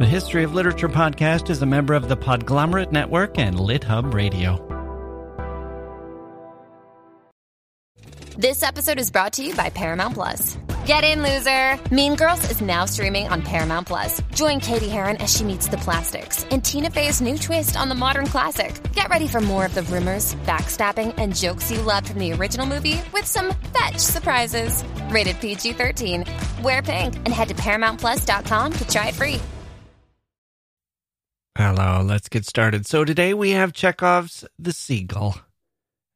The History of Literature podcast is a member of the Podglomerate Network and LitHub Radio. This episode is brought to you by Paramount Plus. Get in, loser! Mean Girls is now streaming on Paramount Plus. Join Cady Heron as she meets the plastics and Tina Fey's new twist on the modern classic. Get ready for more of the rumors, backstabbing, and jokes you loved from the original movie with some fetch surprises. Rated PG 13. Wear pink and head to ParamountPlus.com to try it free. Hello, let's get started. So today we have Chekhov's The Seagull.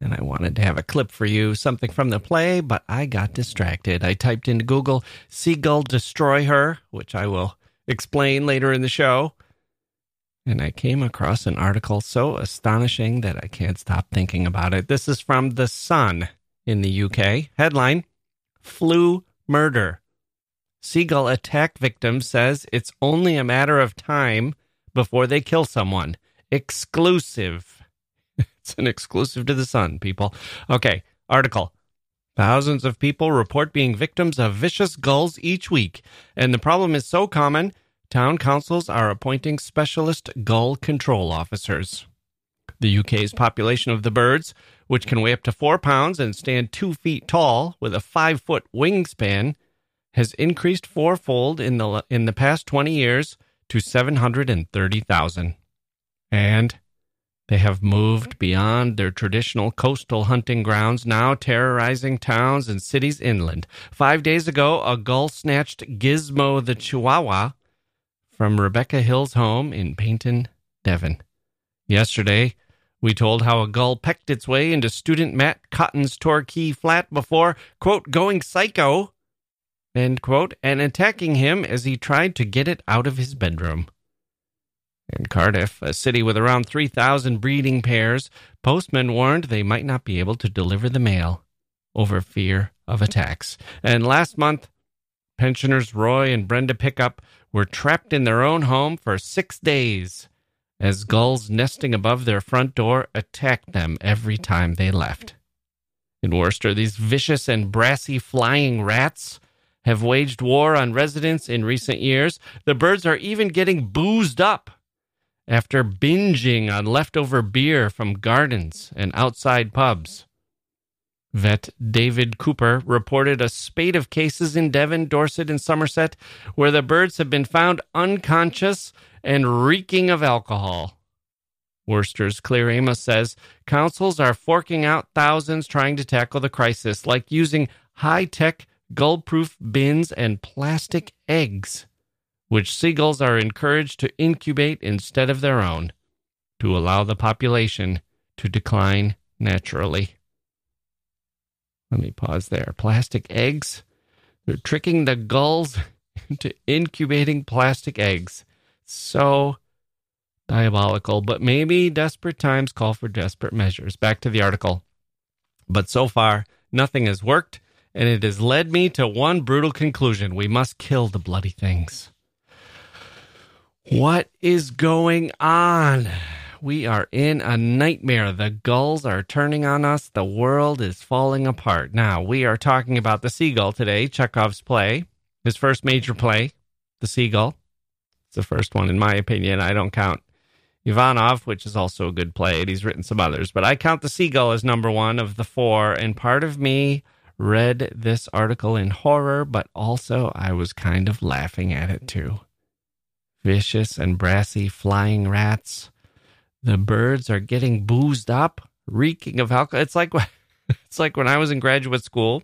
And I wanted to have a clip for you, something from the play, but I got distracted. I typed into Google Seagull Destroy Her, which I will explain later in the show. And I came across an article so astonishing that I can't stop thinking about it. This is from The Sun in the UK. Headline Flu Murder. Seagull attack victim says it's only a matter of time before they kill someone. Exclusive. it's an exclusive to the Sun, people. Okay, article. Thousands of people report being victims of vicious gulls each week, and the problem is so common, town councils are appointing specialist gull control officers. The UK's population of the birds, which can weigh up to four pounds and stand two feet tall with a five foot wingspan, has increased fourfold in the in the past twenty years to 730,000. And they have moved beyond their traditional coastal hunting grounds, now terrorizing towns and cities inland. Five days ago, a gull snatched Gizmo the Chihuahua from Rebecca Hill's home in Paignton, Devon. Yesterday, we told how a gull pecked its way into student Matt Cotton's Torquay flat before, quote, going psycho end quote, and attacking him as he tried to get it out of his bedroom. In Cardiff, a city with around 3,000 breeding pairs, postmen warned they might not be able to deliver the mail over fear of attacks. And last month, pensioners Roy and Brenda Pickup were trapped in their own home for six days as gulls nesting above their front door attacked them every time they left. In Worcester, these vicious and brassy flying rats have waged war on residents in recent years. The birds are even getting boozed up after binging on leftover beer from gardens and outside pubs. Vet David Cooper reported a spate of cases in Devon, Dorset, and Somerset where the birds have been found unconscious and reeking of alcohol. Worcester's Claire Amos says councils are forking out thousands trying to tackle the crisis, like using high tech gull proof bins, and plastic eggs, which seagulls are encouraged to incubate instead of their own to allow the population to decline naturally. Let me pause there. Plastic eggs? They're tricking the gulls into incubating plastic eggs. So diabolical, but maybe desperate times call for desperate measures. Back to the article. But so far, nothing has worked and it has led me to one brutal conclusion we must kill the bloody things. What is going on? We are in a nightmare. The gulls are turning on us. The world is falling apart. Now, we are talking about The Seagull today, Chekhov's play, his first major play, The Seagull. It's the first one, in my opinion. I don't count Ivanov, which is also a good play, and he's written some others, but I count The Seagull as number one of the four, and part of me read this article in horror, but also I was kind of laughing at it too. Vicious and brassy flying rats. The birds are getting boozed up, reeking of alcohol. It's like it's like when I was in graduate school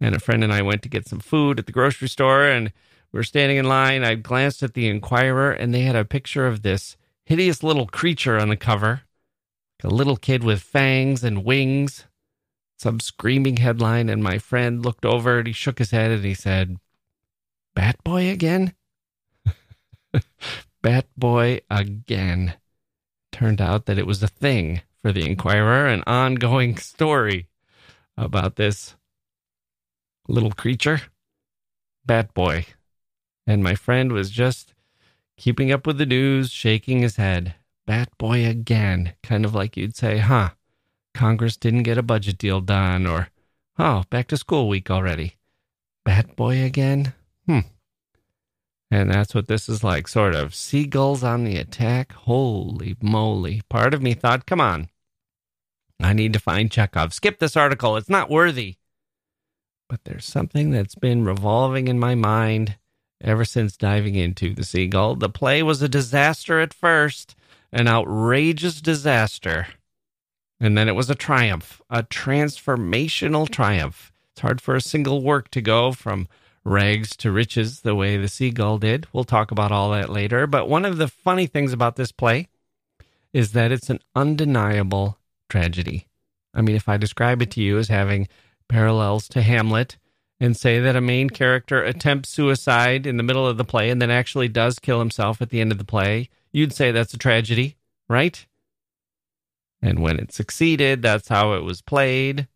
and a friend and I went to get some food at the grocery store and we were standing in line. I glanced at the Inquirer and they had a picture of this hideous little creature on the cover. A little kid with fangs and wings some screaming headline, and my friend looked over and he shook his head and he said, Bat Boy again? Bat Boy again. Turned out that it was a thing for the Inquirer, an ongoing story about this little creature, Bat Boy. And my friend was just keeping up with the news, shaking his head. Bat Boy again. Kind of like you'd say, huh? Congress didn't get a budget deal done, or, oh, back to school week already. Bat Boy again? Hmm. And that's what this is like, sort of. Seagulls on the attack. Holy moly. Part of me thought, come on. I need to find Chekhov. Skip this article. It's not worthy. But there's something that's been revolving in my mind ever since diving into The Seagull. The play was a disaster at first, an outrageous disaster. And then it was a triumph, a transformational triumph. It's hard for a single work to go from rags to riches the way the seagull did. We'll talk about all that later. But one of the funny things about this play is that it's an undeniable tragedy. I mean, if I describe it to you as having parallels to Hamlet and say that a main character attempts suicide in the middle of the play and then actually does kill himself at the end of the play, you'd say that's a tragedy, right? And when it succeeded, that's how it was played.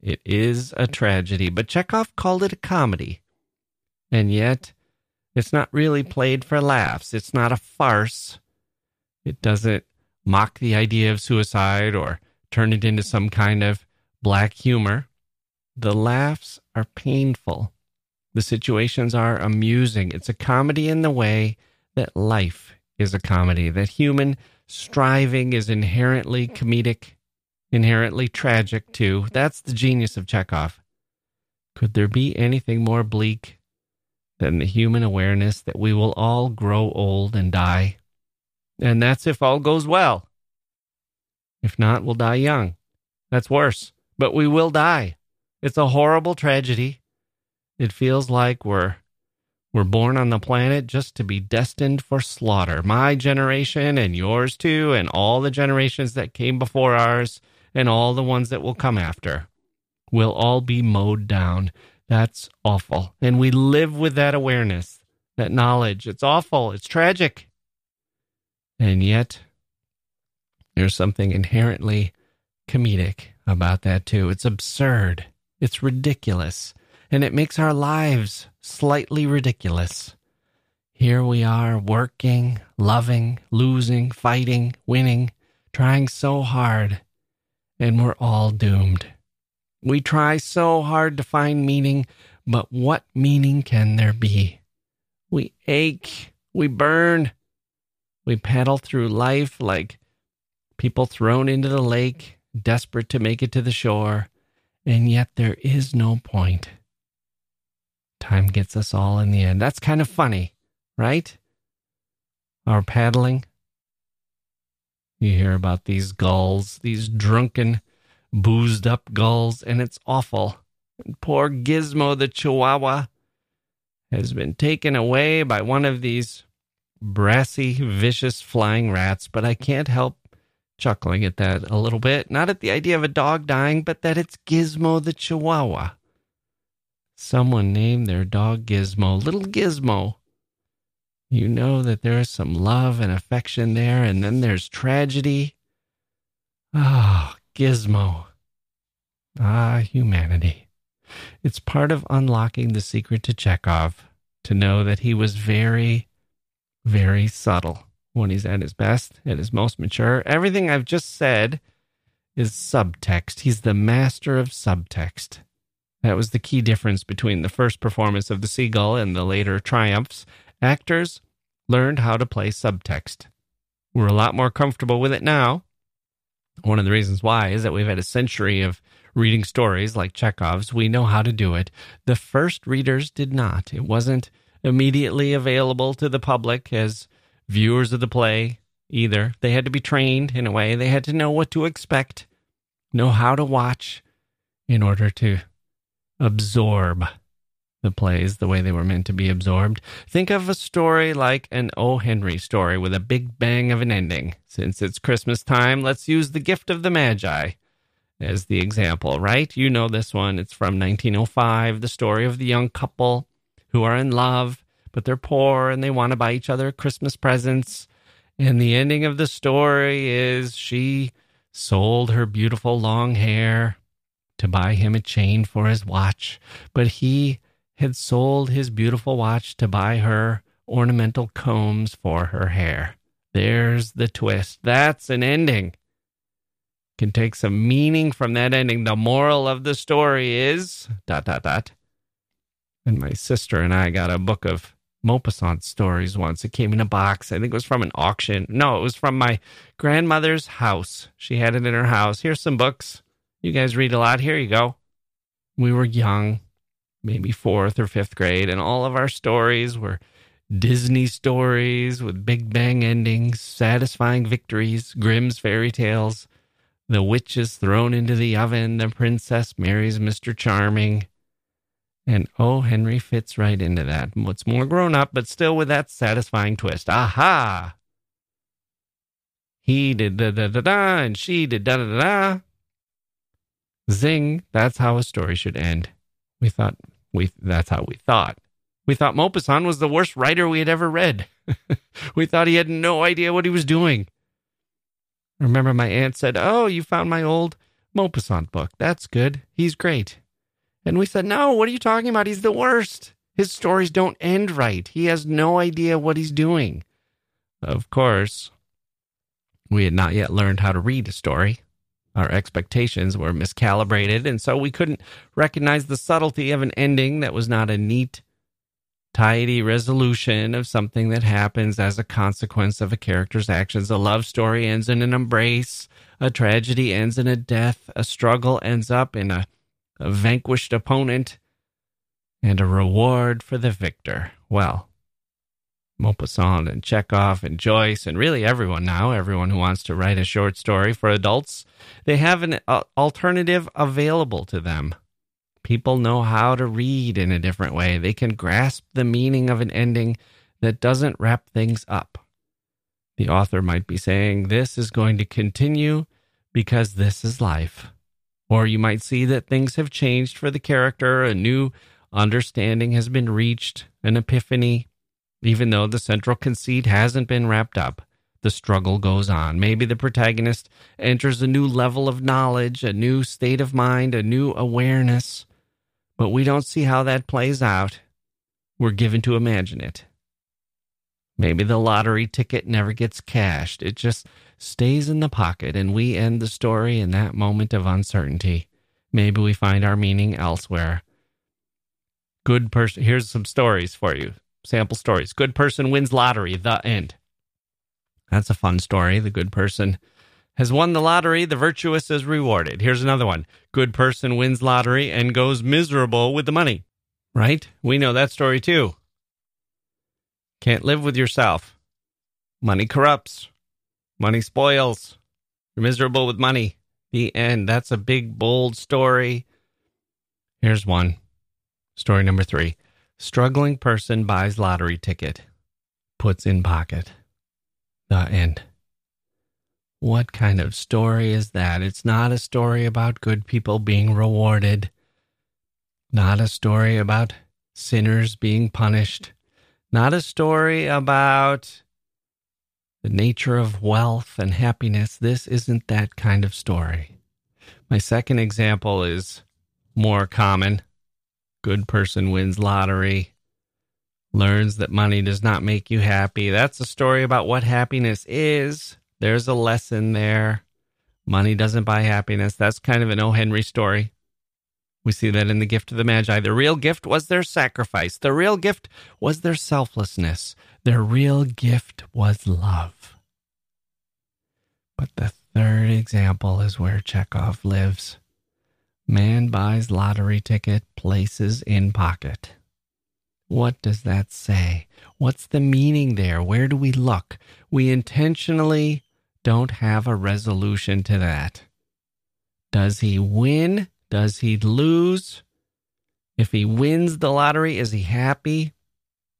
It is a tragedy, but Chekhov called it a comedy. And yet, it's not really played for laughs. It's not a farce. It doesn't mock the idea of suicide or turn it into some kind of black humor. The laughs are painful. The situations are amusing. It's a comedy in the way that life is a comedy, that human striving is inherently comedic, inherently tragic, too. That's the genius of Chekhov. Could there be anything more bleak than the human awareness that we will all grow old and die. And that's if all goes well. If not, we'll die young. That's worse, but we will die. It's a horrible tragedy. It feels like we're we're born on the planet just to be destined for slaughter. My generation and yours too, and all the generations that came before ours, and all the ones that will come after, will all be mowed down that's awful. And we live with that awareness, that knowledge. It's awful. It's tragic. And yet, there's something inherently comedic about that, too. It's absurd. It's ridiculous. And it makes our lives slightly ridiculous. Here we are working, loving, losing, fighting, winning, trying so hard, and we're all doomed. We try so hard to find meaning, but what meaning can there be? We ache, we burn, we paddle through life like people thrown into the lake, desperate to make it to the shore, and yet there is no point. Time gets us all in the end. That's kind of funny, right? Our paddling. You hear about these gulls, these drunken boozed up gulls, and it's awful. And poor Gizmo the Chihuahua has been taken away by one of these brassy, vicious flying rats, but I can't help chuckling at that a little bit. Not at the idea of a dog dying, but that it's Gizmo the Chihuahua. Someone named their dog Gizmo, little Gizmo. You know that there is some love and affection there, and then there's tragedy. Ah, oh, Gizmo. Ah, humanity. It's part of unlocking the secret to Chekhov to know that he was very, very subtle when he's at his best, at his most mature. Everything I've just said is subtext. He's the master of subtext. That was the key difference between the first performance of The Seagull and the later triumphs. Actors learned how to play subtext. We're a lot more comfortable with it now one of the reasons why is that we've had a century of reading stories like Chekhov's. We know how to do it. The first readers did not. It wasn't immediately available to the public as viewers of the play either. They had to be trained in a way, they had to know what to expect, know how to watch in order to absorb the plays the way they were meant to be absorbed. Think of a story like an O. Henry story with a big bang of an ending. Since it's Christmas time, let's use The Gift of the Magi as the example, right? You know this one. It's from 1905, the story of the young couple who are in love, but they're poor and they want to buy each other Christmas presents. And the ending of the story is she sold her beautiful long hair to buy him a chain for his watch, but he had sold his beautiful watch to buy her ornamental combs for her hair. There's the twist. That's an ending. Can take some meaning from that ending. The moral of the story is dot dot dot. And my sister and I got a book of Maupassant stories once. It came in a box. I think it was from an auction. No, it was from my grandmother's house. She had it in her house. Here's some books. You guys read a lot. Here you go. We were young, maybe fourth or fifth grade, and all of our stories were Disney stories with Big Bang endings, satisfying victories, Grimm's fairy tales, the witch is thrown into the oven, the princess marries Mr. Charming. And oh, Henry fits right into that. What's more grown up, but still with that satisfying twist. Aha! He did da da da da, and she did da da da da. Zing! That's how a story should end. We thought we that's how we thought. We thought Maupassant was the worst writer we had ever read. we thought he had no idea what he was doing. I remember my aunt said, "Oh, you found my old Maupassant book. That's good. He's great." And we said, No, what are you talking about? He's the worst. His stories don't end right. He has no idea what he's doing. Of course, we had not yet learned how to read a story. Our expectations were miscalibrated, and so we couldn't recognize the subtlety of an ending that was not a neat, tidy resolution of something that happens as a consequence of a character's actions. A love story ends in an embrace, a tragedy ends in a death, a struggle ends up in a a vanquished opponent, and a reward for the victor. Well, Maupassant and Chekhov and Joyce and really everyone now, everyone who wants to write a short story for adults, they have an uh, alternative available to them. People know how to read in a different way. They can grasp the meaning of an ending that doesn't wrap things up. The author might be saying, This is going to continue because this is life. Or you might see that things have changed for the character, a new understanding has been reached, an epiphany. Even though the central conceit hasn't been wrapped up, the struggle goes on. Maybe the protagonist enters a new level of knowledge, a new state of mind, a new awareness. But we don't see how that plays out. We're given to imagine it. Maybe the lottery ticket never gets cashed. It just stays in the pocket and we end the story in that moment of uncertainty. Maybe we find our meaning elsewhere. Good person. Here's some stories for you. Sample stories. Good person wins lottery. The end. That's a fun story. The good person has won the lottery. The virtuous is rewarded. Here's another one. Good person wins lottery and goes miserable with the money. Right? We know that story too. Can't live with yourself. Money corrupts. Money spoils. You're miserable with money. The end. That's a big, bold story. Here's one. Story number three. Struggling person buys lottery ticket, puts in pocket. The end. What kind of story is that? It's not a story about good people being rewarded, not a story about sinners being punished, not a story about the nature of wealth and happiness. This isn't that kind of story. My second example is more common. Good person wins lottery, learns that money does not make you happy. That's a story about what happiness is. There's a lesson there. Money doesn't buy happiness. That's kind of an O. Henry story. We see that in the gift of the Magi. The real gift was their sacrifice. The real gift was their selflessness. Their real gift was love. But the third example is where Chekhov lives. Man buys lottery ticket, places in pocket. What does that say? What's the meaning there? Where do we look? We intentionally don't have a resolution to that. Does he win? Does he lose? If he wins the lottery, is he happy?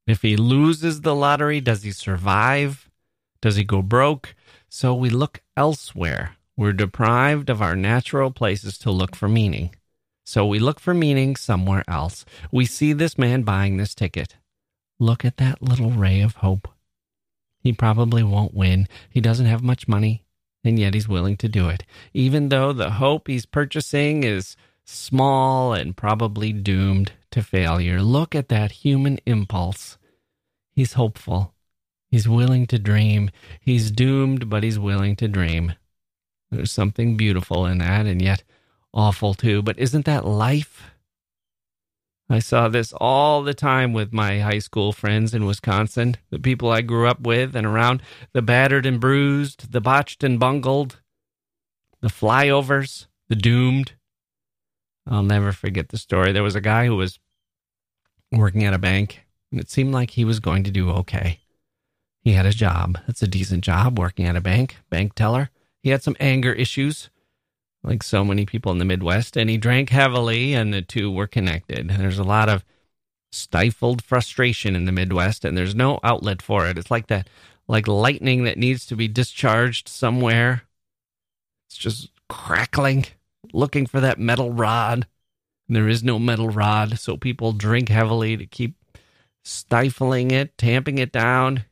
If he loses the lottery, does he survive? Does he go broke? So we look elsewhere. We're deprived of our natural places to look for meaning. So we look for meaning somewhere else. We see this man buying this ticket. Look at that little ray of hope. He probably won't win. He doesn't have much money, and yet he's willing to do it, even though the hope he's purchasing is small and probably doomed to failure. Look at that human impulse. He's hopeful. He's willing to dream. He's doomed, but he's willing to dream. There's something beautiful in that, and yet awful too. But isn't that life? I saw this all the time with my high school friends in Wisconsin, the people I grew up with and around, the battered and bruised, the botched and bungled, the flyovers, the doomed. I'll never forget the story. There was a guy who was working at a bank, and it seemed like he was going to do okay. He had a job. That's a decent job working at a bank, bank teller. He had some anger issues like so many people in the Midwest, and he drank heavily, and the two were connected. There's a lot of stifled frustration in the Midwest, and there's no outlet for it. It's like that, like lightning that needs to be discharged somewhere. It's just crackling, looking for that metal rod. And there is no metal rod, so people drink heavily to keep stifling it, tamping it down.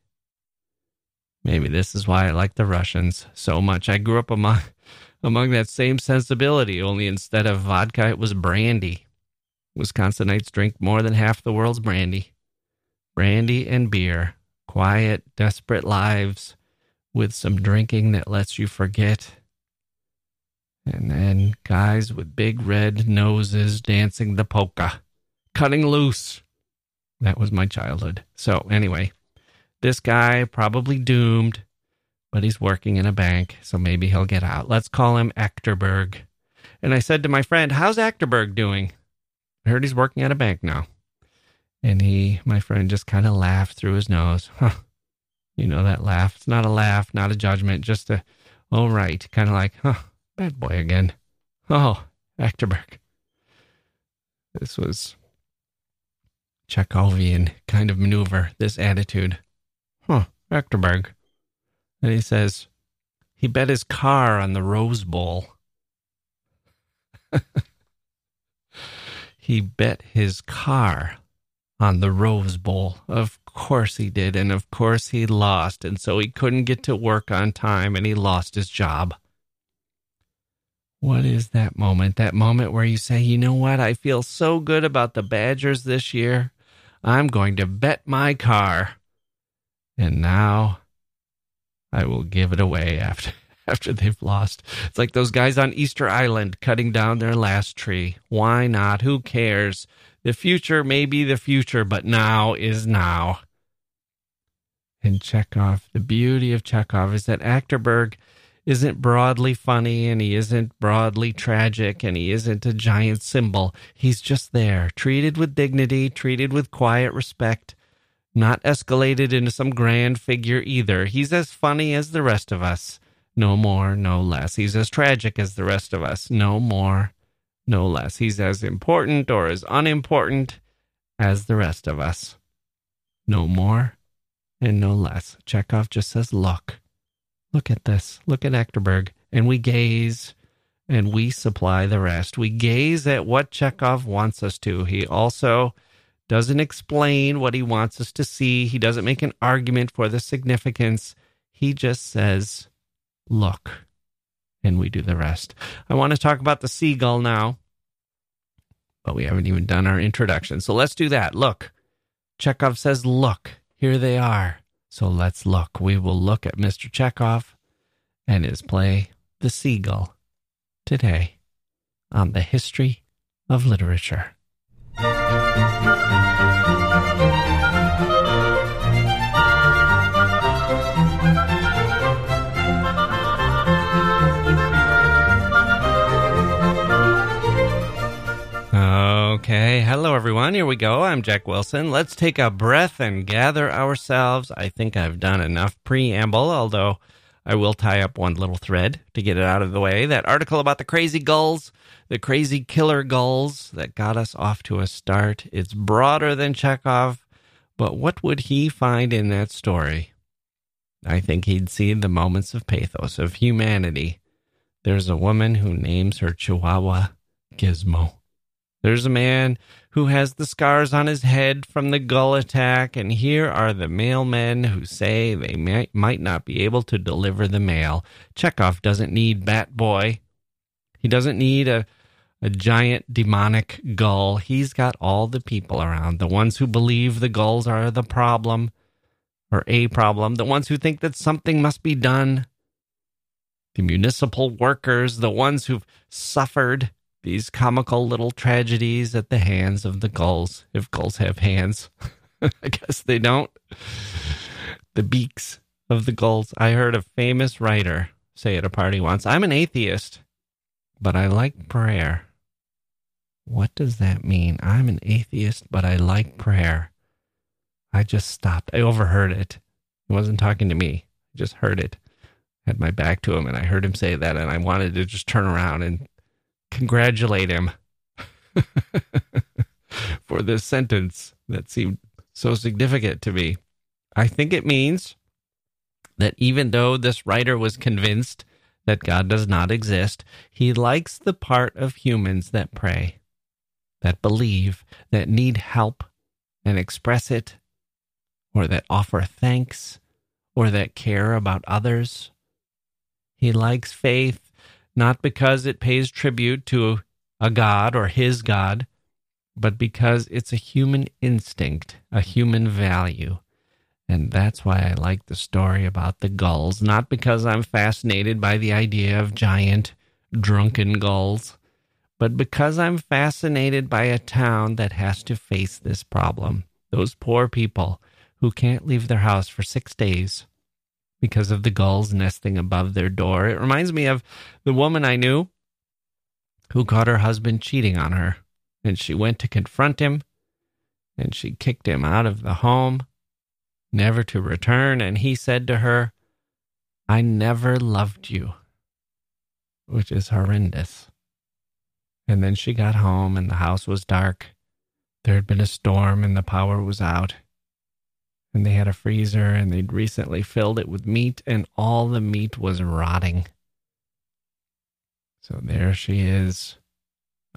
Maybe this is why I like the Russians so much. I grew up among among that same sensibility, only instead of vodka, it was brandy. Wisconsinites drink more than half the world's brandy. Brandy and beer. Quiet, desperate lives with some drinking that lets you forget. And then guys with big red noses dancing the polka, cutting loose. That was my childhood. So, anyway, this guy probably doomed but he's working in a bank, so maybe he'll get out. Let's call him Echterberg. And I said to my friend, How's Echterberg doing? I heard he's working at a bank now. And he, my friend, just kind of laughed through his nose. Huh. You know that laugh. It's not a laugh, not a judgment, just a, oh, right. Kind of like, huh, Bat Boy again. Oh, Echterberg. This was Chekhovian kind of maneuver, this attitude. Huh, Echterberg. And he says, he bet his car on the Rose Bowl. he bet his car on the Rose Bowl. Of course he did. And of course he lost. And so he couldn't get to work on time and he lost his job. What is that moment? That moment where you say, you know what? I feel so good about the Badgers this year. I'm going to bet my car. And now I will give it away after after they've lost. It's like those guys on Easter Island cutting down their last tree. Why not? Who cares? The future may be the future, but now is now. And Chekhov, the beauty of Chekhov is that Achterberg isn't broadly funny and he isn't broadly tragic and he isn't a giant symbol. He's just there, treated with dignity, treated with quiet respect, not escalated into some grand figure either. He's as funny as the rest of us. No more, no less. He's as tragic as the rest of us. No more, no less. He's as important or as unimportant as the rest of us. No more and no less. Chekhov just says, Look, look at this. Look at Echterberg. And we gaze and we supply the rest. We gaze at what Chekhov wants us to. He also doesn't explain what he wants us to see. He doesn't make an argument for the significance. He just says, look, and we do the rest. I want to talk about the seagull now, but we haven't even done our introduction. So let's do that. Look, Chekhov says, look, here they are. So let's look. We will look at Mr. Chekhov and his play, The Seagull, today on the history of literature. Hello everyone. Here we go. I'm Jacke Wilson. Let's take a breath and gather ourselves. I think I've done enough preamble, although I will tie up one little thread to get it out of the way. That article about the crazy gulls, the crazy killer gulls that got us off to a start. It's broader than Chekhov, but what would he find in that story? I think he'd see the moments of pathos, of humanity. There's a woman who names her chihuahua Gizmo. There's a man who has the scars on his head from the gull attack, and here are the mailmen who say they may, might not be able to deliver the mail. Chekhov doesn't need Bat Boy. He doesn't need a, a giant demonic gull. He's got all the people around the ones who believe the gulls are the problem or a problem, the ones who think that something must be done, the municipal workers, the ones who've suffered these comical little tragedies at the hands of the gulls, if gulls have hands. I guess they don't. The beaks of the gulls. I heard a famous writer say at a party once I'm an atheist, but I like prayer. What does that mean? I'm an atheist, but I like prayer. I just stopped. I overheard it. He wasn't talking to me. I just heard it. Had my back to him and I heard him say that and I wanted to just turn around and congratulate him for this sentence that seemed so significant to me. I think it means that even though this writer was convinced that God does not exist, he likes the part of humans that pray, that believe, that need help and express it, or that offer thanks, or that care about others. He likes faith not because it pays tribute to a God or his God, but because it's a human instinct, a human value. And that's why I like the story about the gulls, not because I'm fascinated by the idea of giant, drunken gulls, but because I'm fascinated by a town that has to face this problem. Those poor people who can't leave their house for six days because of the gulls nesting above their door. It reminds me of the woman I knew who caught her husband cheating on her, and she went to confront him, and she kicked him out of the home never to return. And he said to her, I never loved you, which is horrendous. And then she got home and the house was dark. There had been a storm and the power was out. And they had a freezer and they'd recently filled it with meat and all the meat was rotting. So there she is,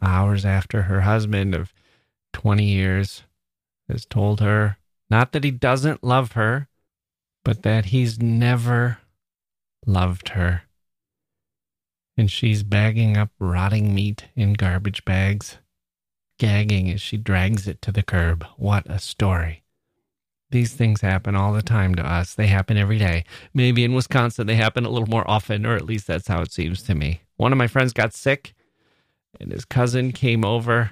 hours after her husband of 20 years has told her not that he doesn't love her, but that he's never loved her. And she's bagging up rotting meat in garbage bags, gagging as she drags it to the curb. What a story. These things happen all the time to us. They happen every day. Maybe in Wisconsin, they happen a little more often, or at least that's how it seems to me. One of my friends got sick, and his cousin came over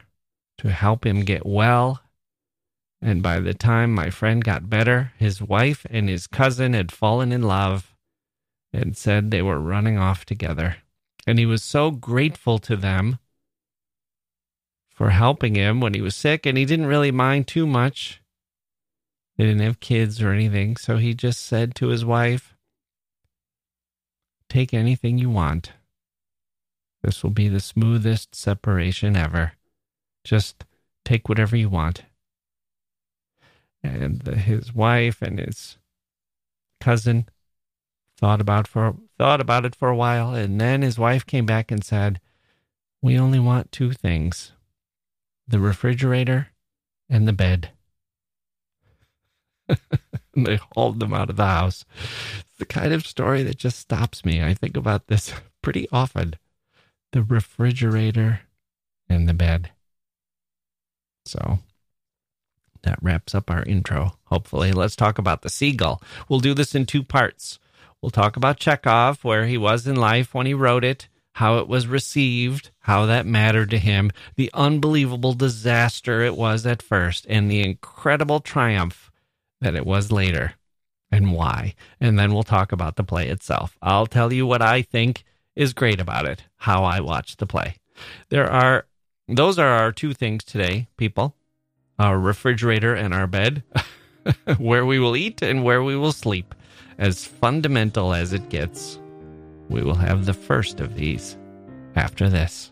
to help him get well and by the time my friend got better, his wife and his cousin had fallen in love and said they were running off together. And he was so grateful to them for helping him when he was sick, and he didn't really mind too much. They didn't have kids or anything, so he just said to his wife, Take anything you want. This will be the smoothest separation ever. Just take whatever you want and his wife and his cousin thought about for thought about it for a while and then his wife came back and said we only want two things the refrigerator and the bed they hauled them out of the house it's the kind of story that just stops me i think about this pretty often the refrigerator and the bed so that wraps up our intro, hopefully. Let's talk about the seagull. We'll do this in two parts. We'll talk about Chekhov, where he was in life when he wrote it, how it was received, how that mattered to him, the unbelievable disaster it was at first, and the incredible triumph that it was later, and why. And then we'll talk about the play itself. I'll tell you what I think is great about it, how I watch the play. There are, those are our two things today, people our refrigerator and our bed, where we will eat and where we will sleep. As fundamental as it gets, we will have the first of these after this.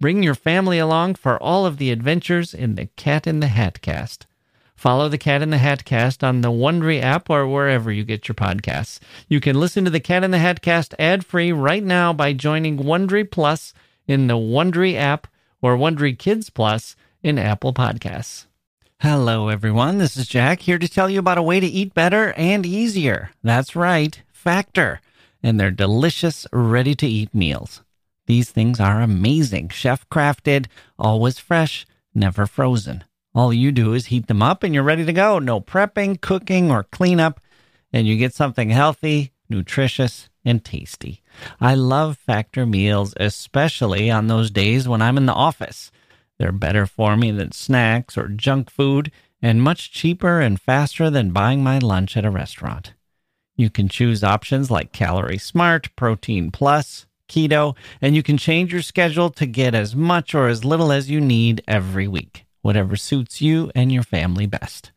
bring your family along for all of the adventures in the Cat in the Hat cast. Follow the Cat in the Hat cast on the Wondery app or wherever you get your podcasts. You can listen to the Cat in the Hat cast ad free right now by joining Wondery Plus in the Wondery app or Wondery Kids Plus in Apple Podcasts. Hello, everyone. This is Jacke here to tell you about a way to eat better and easier. That's right, Factor, and their delicious, ready to eat meals. These things are amazing, chef crafted, always fresh, never frozen. All you do is heat them up and you're ready to go. No prepping, cooking, or cleanup. And you get something healthy, nutritious, and tasty. I love Factor meals, especially on those days when I'm in the office. They're better for me than snacks or junk food and much cheaper and faster than buying my lunch at a restaurant. You can choose options like Calorie Smart, Protein Plus, Keto, and you can change your schedule to get as much or as little as you need every week whatever suits you and your family best.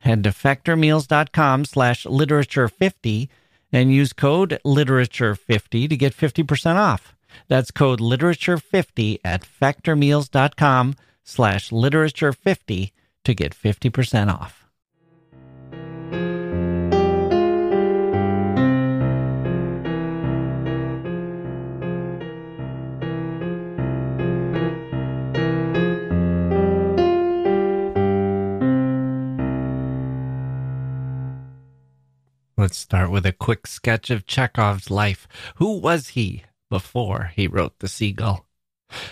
Head to factormeals.com slash literature50 and use code literature50 to get 50% off. That's code literature50 at factormeals.com slash literature50 to get 50% off. Let's start with a quick sketch of Chekhov's life. Who was he before he wrote The Seagull?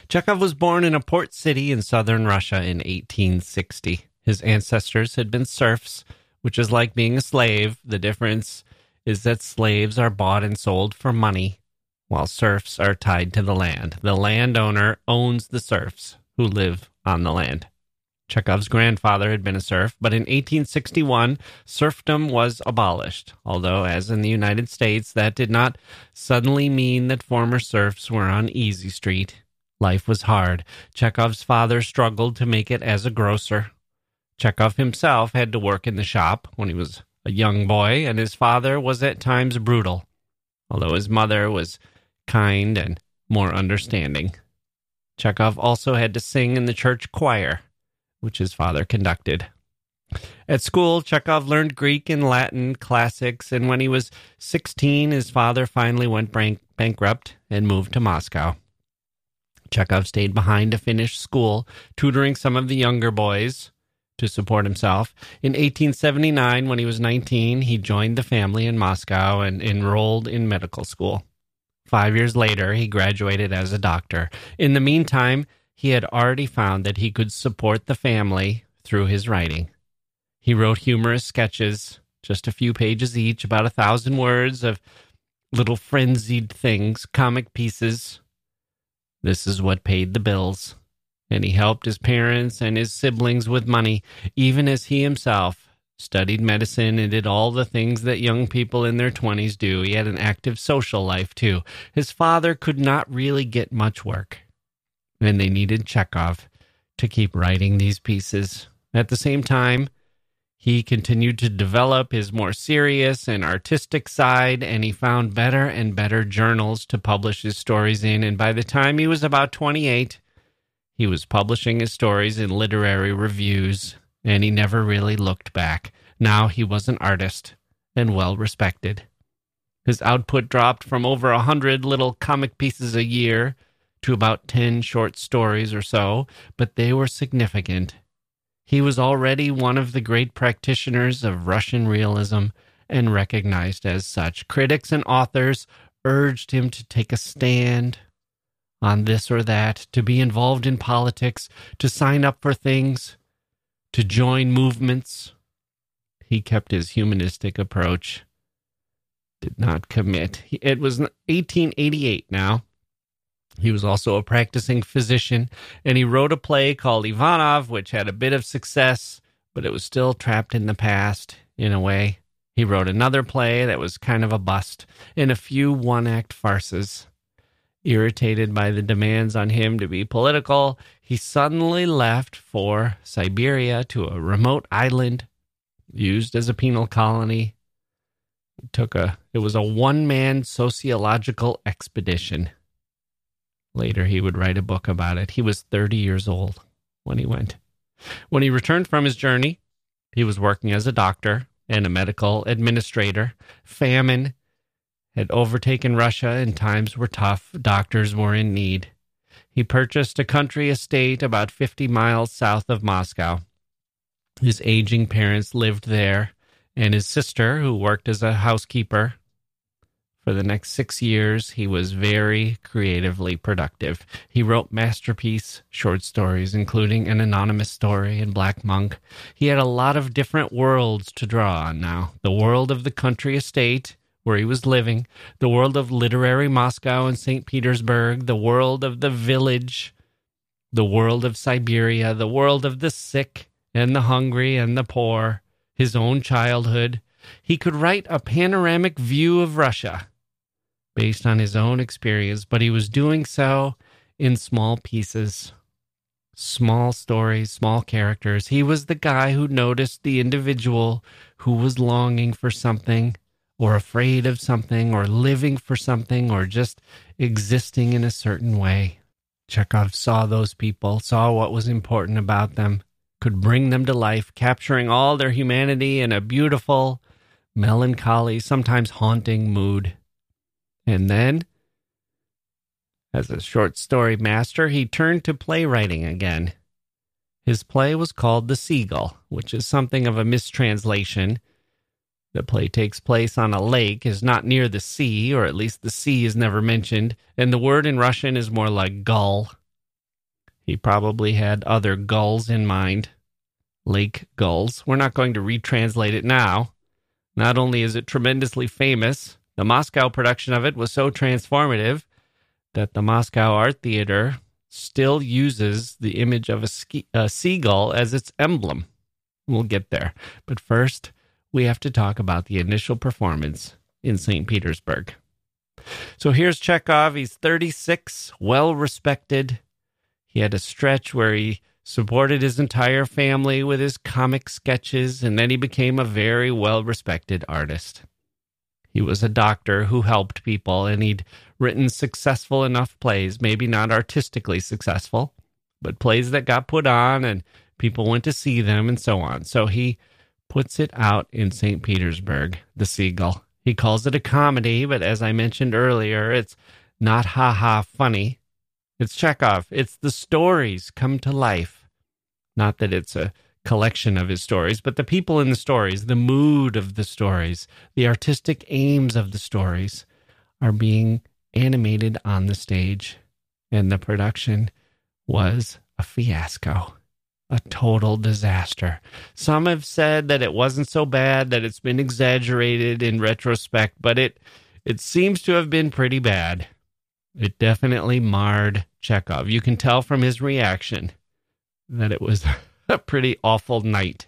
Chekhov was born in a port city in southern Russia in 1860. His ancestors had been serfs, which is like being a slave. The difference is that slaves are bought and sold for money, while serfs are tied to the land. The landowner owns the serfs who live on the land. Chekhov's grandfather had been a serf, but in 1861, serfdom was abolished. Although, as in the United States, that did not suddenly mean that former serfs were on easy street. Life was hard. Chekhov's father struggled to make it as a grocer. Chekhov himself had to work in the shop when he was a young boy, and his father was at times brutal, although his mother was kind and more understanding. Chekhov also had to sing in the church choir which his father conducted. At school, Chekhov learned Greek and Latin classics, and when he was 16, his father finally went bank- bankrupt and moved to Moscow. Chekhov stayed behind to finish school, tutoring some of the younger boys to support himself. In 1879, when he was 19, he joined the family in Moscow and enrolled in medical school. Five years later, he graduated as a doctor. In the meantime, he had already found that he could support the family through his writing. He wrote humorous sketches, just a few pages each, about a thousand words of little frenzied things, comic pieces. This is what paid the bills. And he helped his parents and his siblings with money, even as he himself studied medicine and did all the things that young people in their 20s do. He had an active social life, too. His father could not really get much work and they needed Chekhov to keep writing these pieces. At the same time, he continued to develop his more serious and artistic side, and he found better and better journals to publish his stories in. And by the time he was about 28, he was publishing his stories in literary reviews, and he never really looked back. Now he was an artist and well respected. His output dropped from over a hundred little comic pieces a year to about 10 short stories or so, but they were significant. He was already one of the great practitioners of Russian realism and recognized as such. Critics and authors urged him to take a stand on this or that, to be involved in politics, to sign up for things, to join movements. He kept his humanistic approach, did not commit. It was 1888 now He was also a practicing physician, and he wrote a play called Ivanov, which had a bit of success, but it was still trapped in the past in a way. He wrote another play that was kind of a bust, and a few one act farces. Irritated by the demands on him to be political, he suddenly left for Siberia to a remote island used as a penal colony. It took a it was a one-man sociological expedition. Later he would write a book about it. He was 30 years old when he went. When he returned from his journey, he was working as a doctor and a medical administrator. Famine had overtaken Russia and times were tough. Doctors were in need. He purchased a country estate about 50 miles south of Moscow. His aging parents lived there, and his sister, who worked as a housekeeper, for the next six years, he was very creatively productive. He wrote masterpiece short stories, including an anonymous story in Black Monk. He had a lot of different worlds to draw on now the world of the country estate, where he was living, the world of literary Moscow and St. Petersburg, the world of the village, the world of Siberia, the world of the sick and the hungry and the poor, his own childhood. He could write a panoramic view of Russia based on his own experience, but he was doing so in small pieces, small stories, small characters. He was the guy who noticed the individual who was longing for something or afraid of something or living for something or just existing in a certain way. Chekhov saw those people, saw what was important about them, could bring them to life, capturing all their humanity in a beautiful, melancholy, sometimes haunting mood. And then, as a short story master, he turned to playwriting again. His play was called The Seagull, which is something of a mistranslation. The play takes place on a lake, is not near the sea, or at least the sea is never mentioned, and the word in Russian is more like gull. He probably had other gulls in mind. Lake gulls. We're not going to retranslate it now. Not only is it tremendously famous, the Moscow production of it was so transformative that the Moscow Art Theater still uses the image of a, ski, a seagull as its emblem. We'll get there. But first, we have to talk about the initial performance in St. Petersburg. So here's Chekhov. He's 36, well respected. He had a stretch where he supported his entire family with his comic sketches, and then he became a very well respected artist. He was a doctor who helped people, and he'd written successful enough plays, maybe not artistically successful, but plays that got put on and people went to see them and so on. So he puts it out in St. Petersburg, The Seagull. He calls it a comedy, but as I mentioned earlier, it's not ha ha funny. It's Chekhov. It's the stories come to life. Not that it's a collection of his stories, but the people in the stories, the mood of the stories, the artistic aims of the stories are being animated on the stage. And the production was a fiasco, a total disaster. Some have said that it wasn't so bad, that it's been exaggerated in retrospect, but it it seems to have been pretty bad. It definitely marred Chekhov. You can tell from his reaction that it was a pretty awful night.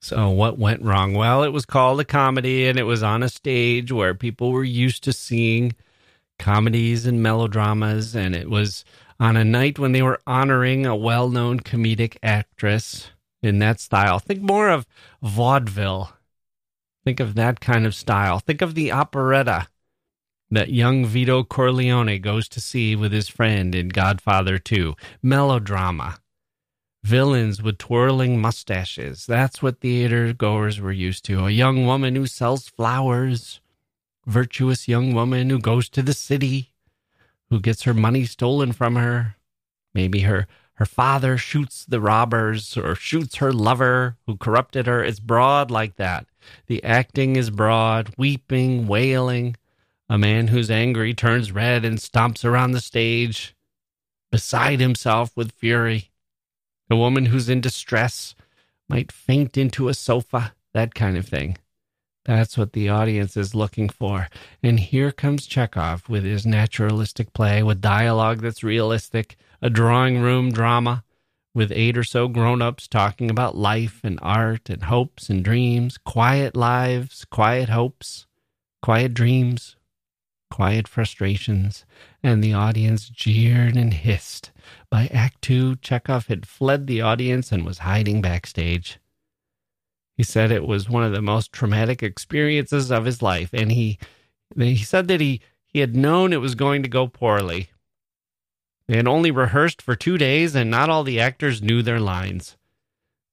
So, what went wrong? Well, it was called a comedy and it was on a stage where people were used to seeing comedies and melodramas. And it was on a night when they were honoring a well known comedic actress in that style. Think more of vaudeville. Think of that kind of style. Think of the operetta that young Vito Corleone goes to see with his friend in Godfather 2. Melodrama villains with twirling mustaches. That's what theater goers were used to. A young woman who sells flowers, virtuous young woman who goes to the city, who gets her money stolen from her. Maybe her her father shoots the robbers or shoots her lover who corrupted her. It's broad like that. The acting is broad, weeping, wailing. A man who's angry turns red and stomps around the stage, beside himself with fury. A woman who's in distress might faint into a sofa, that kind of thing. That's what the audience is looking for. And here comes Chekhov with his naturalistic play, with dialogue that's realistic, a drawing room drama, with eight or so grown ups talking about life and art and hopes and dreams, quiet lives, quiet hopes, quiet dreams, quiet frustrations. And the audience jeered and hissed. By Act Two, Chekhov had fled the audience and was hiding backstage. He said it was one of the most traumatic experiences of his life, and he he said that he he had known it was going to go poorly. They had only rehearsed for two days, and not all the actors knew their lines.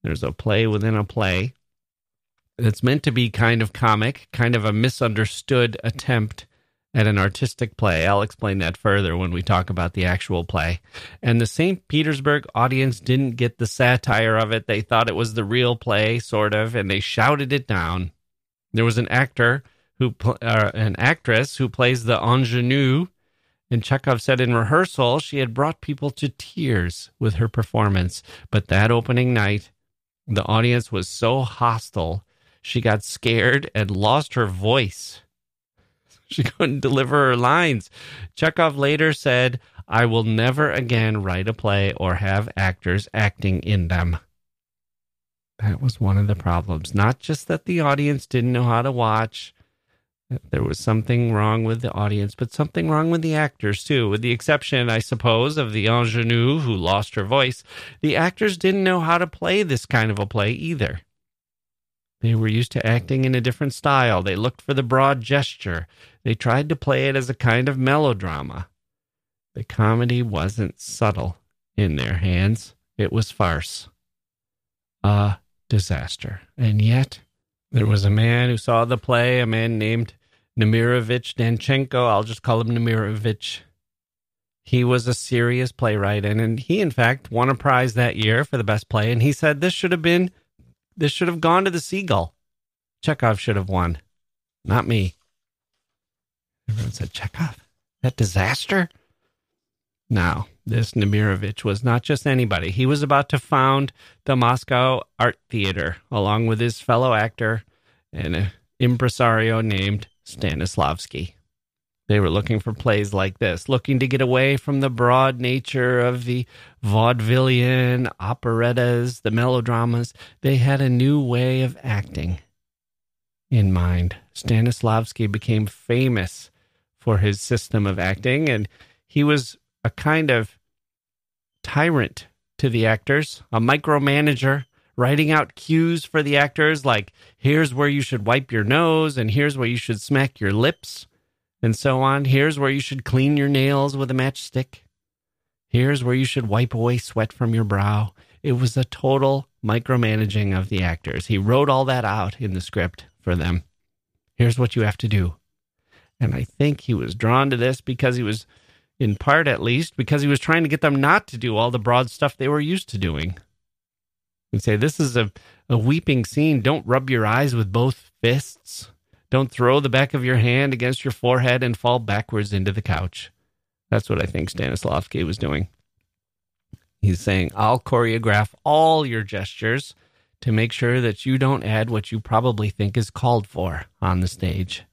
There's a play within a play It's meant to be kind of comic, kind of a misunderstood attempt at an artistic play. I'll explain that further when we talk about the actual play. And the St. Petersburg audience didn't get the satire of it. They thought it was the real play, sort of, and they shouted it down. There was an actor who, uh, an actress who plays the ingenue, and Chekhov said in rehearsal she had brought people to tears with her performance. But that opening night, the audience was so hostile, she got scared and lost her voice. She couldn't deliver her lines. Chekhov later said, I will never again write a play or have actors acting in them. That was one of the problems. Not just that the audience didn't know how to watch, there was something wrong with the audience, but something wrong with the actors too. With the exception, I suppose, of the ingenue who lost her voice, the actors didn't know how to play this kind of a play either. They were used to acting in a different style. They looked for the broad gesture. They tried to play it as a kind of melodrama. The comedy wasn't subtle in their hands, it was farce. A disaster. And yet, there was a man who saw the play, a man named Nemirovich Danchenko. I'll just call him Nemirovich. He was a serious playwright, and, and he, in fact, won a prize that year for the best play. And he said this should have been this should have gone to the Seagull. Chekhov should have won, not me. Everyone said, Chekhov? That disaster? Now, this Nemirovich was not just anybody. He was about to found the Moscow Art Theater along with his fellow actor and an impresario named Stanislavski. They were looking for plays like this, looking to get away from the broad nature of the vaudevillian operettas, the melodramas. They had a new way of acting in mind. Stanislavski became famous for his system of acting, and he was a kind of tyrant to the actors, a micromanager, writing out cues for the actors like here's where you should wipe your nose, and here's where you should smack your lips and so on. Here's where you should clean your nails with a matchstick. Here's where you should wipe away sweat from your brow. It was a total micromanaging of the actors. He wrote all that out in the script for them. Here's what you have to do. And I think he was drawn to this because he was, in part at least, because he was trying to get them not to do all the broad stuff they were used to doing. And say, This is a, a weeping scene. Don't rub your eyes with both fists. Don't throw the back of your hand against your forehead and fall backwards into the couch. That's what I think Stanislavski was doing. He's saying, I'll choreograph all your gestures to make sure that you don't add what you probably think is called for on the stage.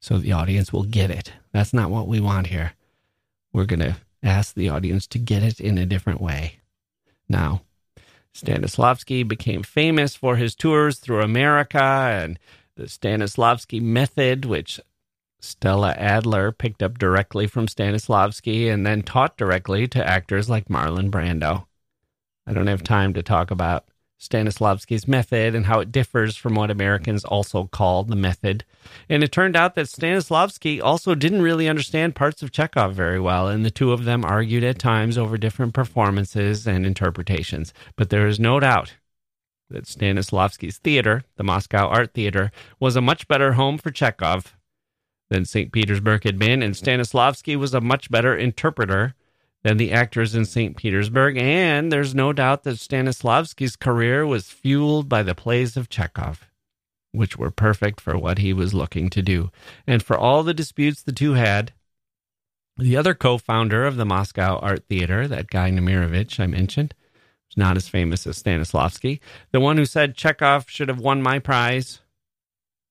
So the audience will get it. That's not what we want here. We're going to ask the audience to get it in a different way. Now, Stanislavski became famous for his tours through America and the Stanislavski method, which Stella Adler picked up directly from Stanislavski and then taught directly to actors like Marlon Brando. I don't have time to talk about Stanislavski's method and how it differs from what Americans also call the method. And it turned out that Stanislavski also didn't really understand parts of Chekhov very well, and the two of them argued at times over different performances and interpretations. But there is no doubt that Stanislavski's theater, the Moscow Art Theater, was a much better home for Chekhov than St. Petersburg had been, and Stanislavski was a much better interpreter than the actors in St. Petersburg. And there's no doubt that Stanislavski's career was fueled by the plays of Chekhov, which were perfect for what he was looking to do. And for all the disputes the two had, the other co founder of the Moscow Art Theater, that guy Nemirovich I mentioned, not as famous as Stanislavski. The one who said Chekhov should have won my prize.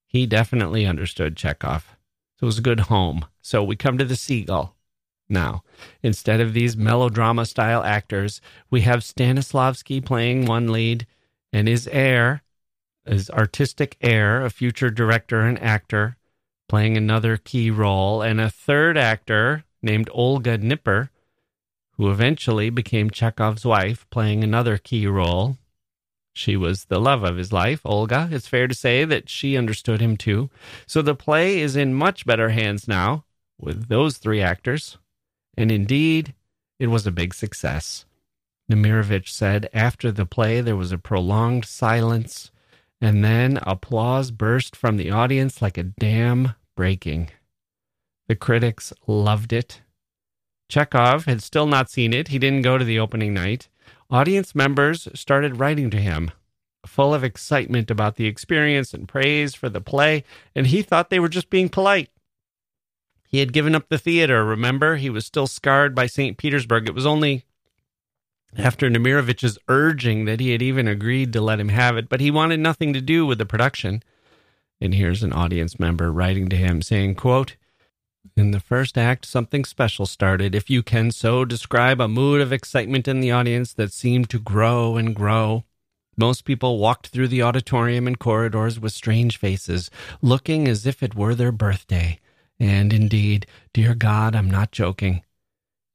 He definitely understood Chekhov. So it was a good home. So we come to the seagull. Now, instead of these melodrama style actors, we have Stanislavski playing one lead and his heir, his artistic heir, a future director and actor, playing another key role, and a third actor named Olga Knipper, who eventually became Chekhov's wife, playing another key role. She was the love of his life, Olga. It's fair to say that she understood him too. So the play is in much better hands now with those three actors. And indeed, it was a big success. Nemirovich said after the play there was a prolonged silence, and then applause burst from the audience like a dam breaking. The critics loved it. Chekhov had still not seen it. He didn't go to the opening night. Audience members started writing to him, full of excitement about the experience and praise for the play, and he thought they were just being polite. He had given up the theater, remember? He was still scarred by St. Petersburg. It was only after Nemirovich's urging that he had even agreed to let him have it, but he wanted nothing to do with the production. And here's an audience member writing to him saying, quote, in the first act, something special started, if you can so describe a mood of excitement in the audience that seemed to grow and grow. Most people walked through the auditorium and corridors with strange faces, looking as if it were their birthday. And indeed, dear God, I'm not joking.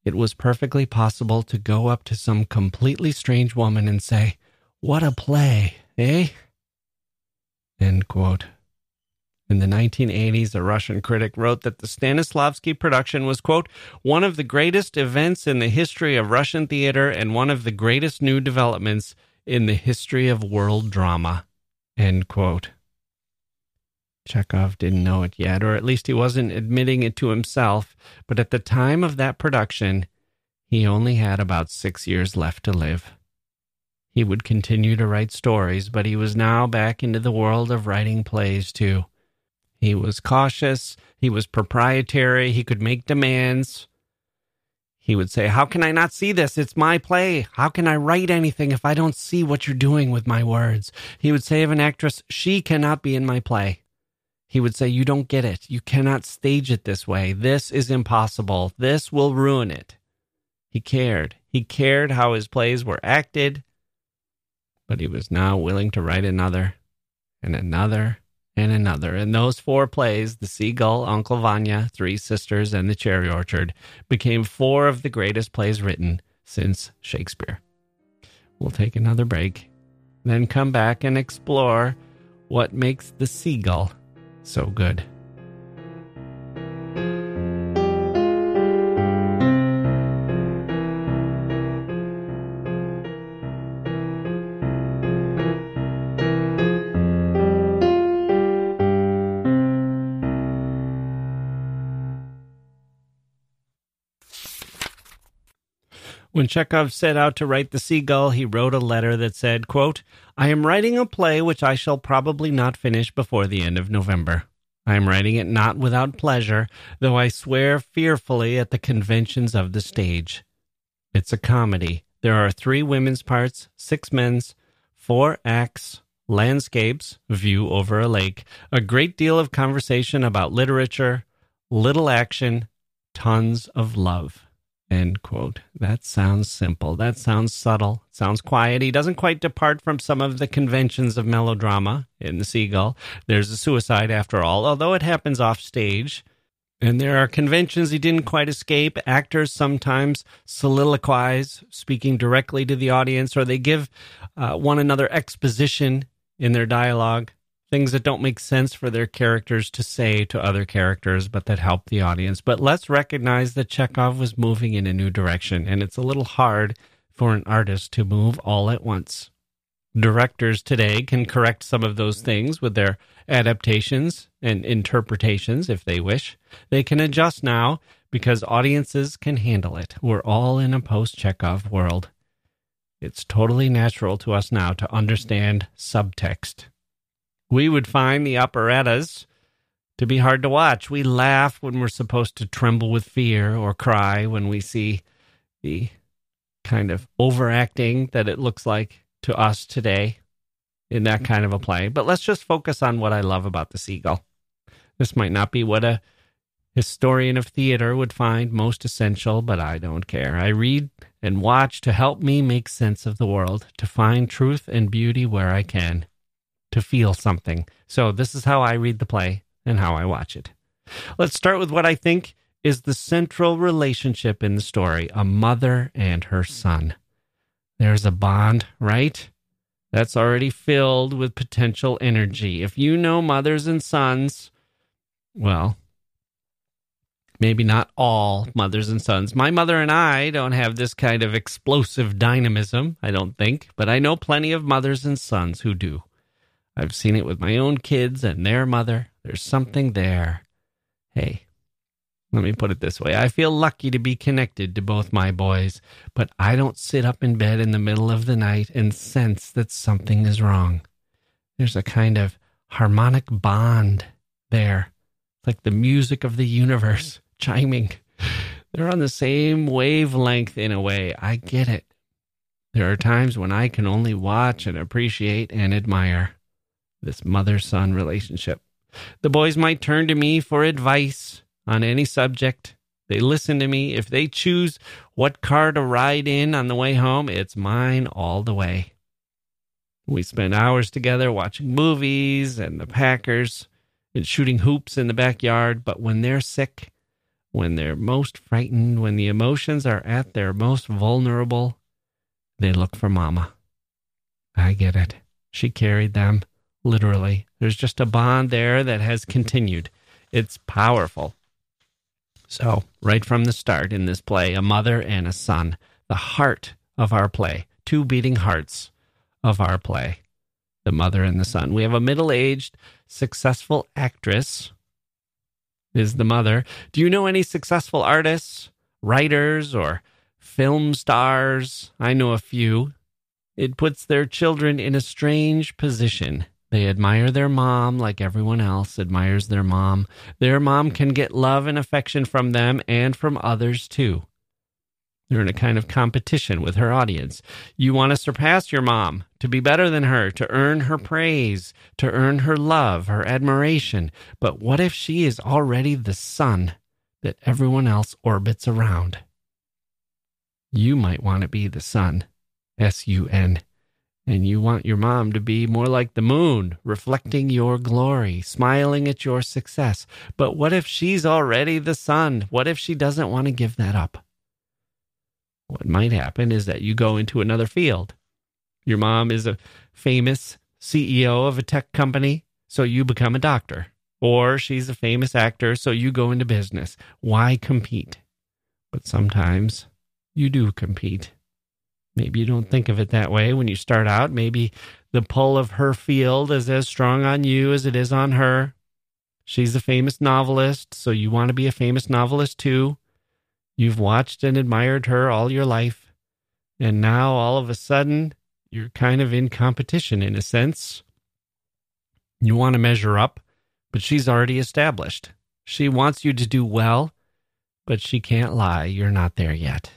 It was perfectly possible to go up to some completely strange woman and say, What a play, eh? End quote. In the 1980s, a Russian critic wrote that the Stanislavski production was, quote, one of the greatest events in the history of Russian theater and one of the greatest new developments in the history of world drama, end quote. Chekhov didn't know it yet, or at least he wasn't admitting it to himself, but at the time of that production, he only had about six years left to live. He would continue to write stories, but he was now back into the world of writing plays too. He was cautious. He was proprietary. He could make demands. He would say, How can I not see this? It's my play. How can I write anything if I don't see what you're doing with my words? He would say of an actress, She cannot be in my play. He would say, You don't get it. You cannot stage it this way. This is impossible. This will ruin it. He cared. He cared how his plays were acted, but he was now willing to write another and another and another. And those four plays, The Seagull, Uncle Vanya, Three Sisters, and The Cherry Orchard, became four of the greatest plays written since Shakespeare. We'll take another break, then come back and explore what makes The Seagull so good. When Chekhov set out to write The Seagull, he wrote a letter that said, quote, I am writing a play which I shall probably not finish before the end of November. I am writing it not without pleasure, though I swear fearfully at the conventions of the stage. It's a comedy. There are three women's parts, six men's, four acts, landscapes, view over a lake, a great deal of conversation about literature, little action, tons of love. End quote. That sounds simple. That sounds subtle. Sounds quiet. He doesn't quite depart from some of the conventions of melodrama in The Seagull. There's a suicide after all, although it happens off stage. And there are conventions he didn't quite escape. Actors sometimes soliloquize, speaking directly to the audience, or they give uh, one another exposition in their dialogue things that don't make sense for their characters to say to other characters, but that help the audience. But let's recognize that Chekhov was moving in a new direction, and it's a little hard for an artist to move all at once. Directors today can correct some of those things with their adaptations and interpretations if they wish. They can adjust now because audiences can handle it. We're all in a post Chekhov world. It's totally natural to us now to understand subtext we would find the operettas to be hard to watch. We laugh when we're supposed to tremble with fear or cry when we see the kind of overacting that it looks like to us today. in that kind of a play. But let's just focus on what I love about The Seagull. This might not be what a historian of theater would find most essential, but I don't care. I read and watch to help me make sense of the world, to find truth and beauty where I can, to feel something. So, this is how I read the play and how I watch it. Let's start with what I think is the central relationship in the story a mother and her son. There's a bond, right? That's already filled with potential energy. If you know mothers and sons, well, maybe not all mothers and sons. My mother and I don't have this kind of explosive dynamism, I don't think, but I know plenty of mothers and sons who do. I've seen it with my own kids and their mother. There's something there. Hey, let me put it this way I feel lucky to be connected to both my boys, but I don't sit up in bed in the middle of the night and sense that something is wrong. There's a kind of harmonic bond there, like the music of the universe chiming. They're on the same wavelength in a way. I get it. There are times when I can only watch and appreciate and admire this mother son relationship. The boys might turn to me for advice on any subject. They listen to me. If they choose what car to ride in on the way home, it's mine all the way. We spend hours together watching movies and the Packers and shooting hoops in the backyard. But when they're sick, when they're most frightened, when the emotions are at their most vulnerable, they look for Mama. I get it. She carried them, literally. There's just a bond there that has continued. It's powerful. So, right from the start in this play, a mother and a son, the heart of our play, two beating hearts of our play, the mother and the son. We have a middle aged, successful actress, is the mother. Do you know any successful artists, writers, or film stars? I know a few. It puts their children in a strange position. They admire their mom like everyone else admires their mom. Their mom can get love and affection from them and from others too. They're in a kind of competition with her audience. You want to surpass your mom, to be better than her, to earn her praise, to earn her love, her admiration. But what if she is already the sun that everyone else orbits around? You might want to be the sun, S U N and you want your mom to be more like the moon, reflecting your glory, smiling at your success. But what if she's already the sun? What if she doesn't want to give that up? What might happen is that you go into another field. Your mom is a famous CEO of a tech company, so you become a doctor. Or she's a famous actor, so you go into business. Why compete? But sometimes you do compete. Maybe you don't think of it that way when you start out. Maybe the pull of her field is as strong on you as it is on her. She's a famous novelist, so you want to be a famous novelist too. You've watched and admired her all your life. And now all of a sudden, you're kind of in competition in a sense. You want to measure up, but she's already established. She wants you to do well, but she can't lie. You're not there yet.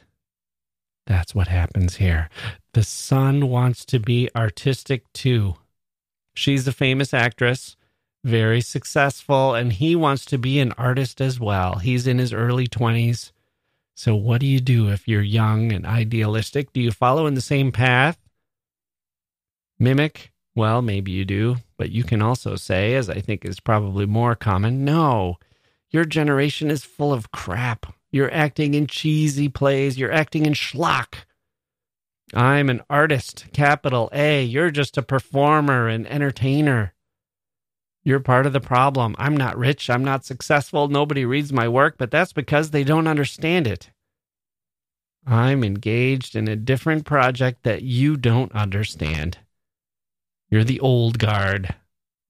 That's what happens here. The son wants to be artistic too. She's a famous actress, very successful, and he wants to be an artist as well. He's in his early 20s. So, what do you do if you're young and idealistic? Do you follow in the same path? Mimic? Well, maybe you do, but you can also say, as I think is probably more common, no, your generation is full of crap. You're acting in cheesy plays. You're acting in schlock. I'm an artist, capital A. You're just a performer and entertainer. You're part of the problem. I'm not rich. I'm not successful. Nobody reads my work, but that's because they don't understand it. I'm engaged in a different project that you don't understand. You're the old guard.